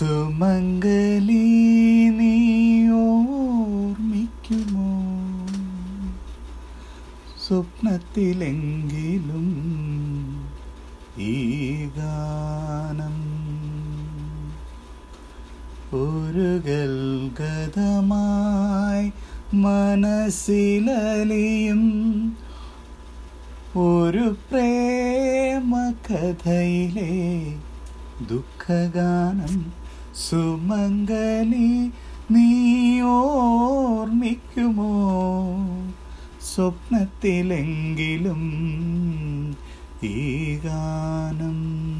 സുമംഗലി നീ ഓർമ്മിക്കുമോ? സ്വപ്നത്തിലെങ്കിലും ഈ ഗാനം ഒരു ഗൽഗതമായി മനസ്സിലലിയും ഒരു പ്രേമകഥയിലെ ദുഃഖഗാനം. സുമംഗലി നീ ഓർമ്മിക്കുമോ? സ്വപ്നത്തിലെങ്കിലും ഈ ഗാനം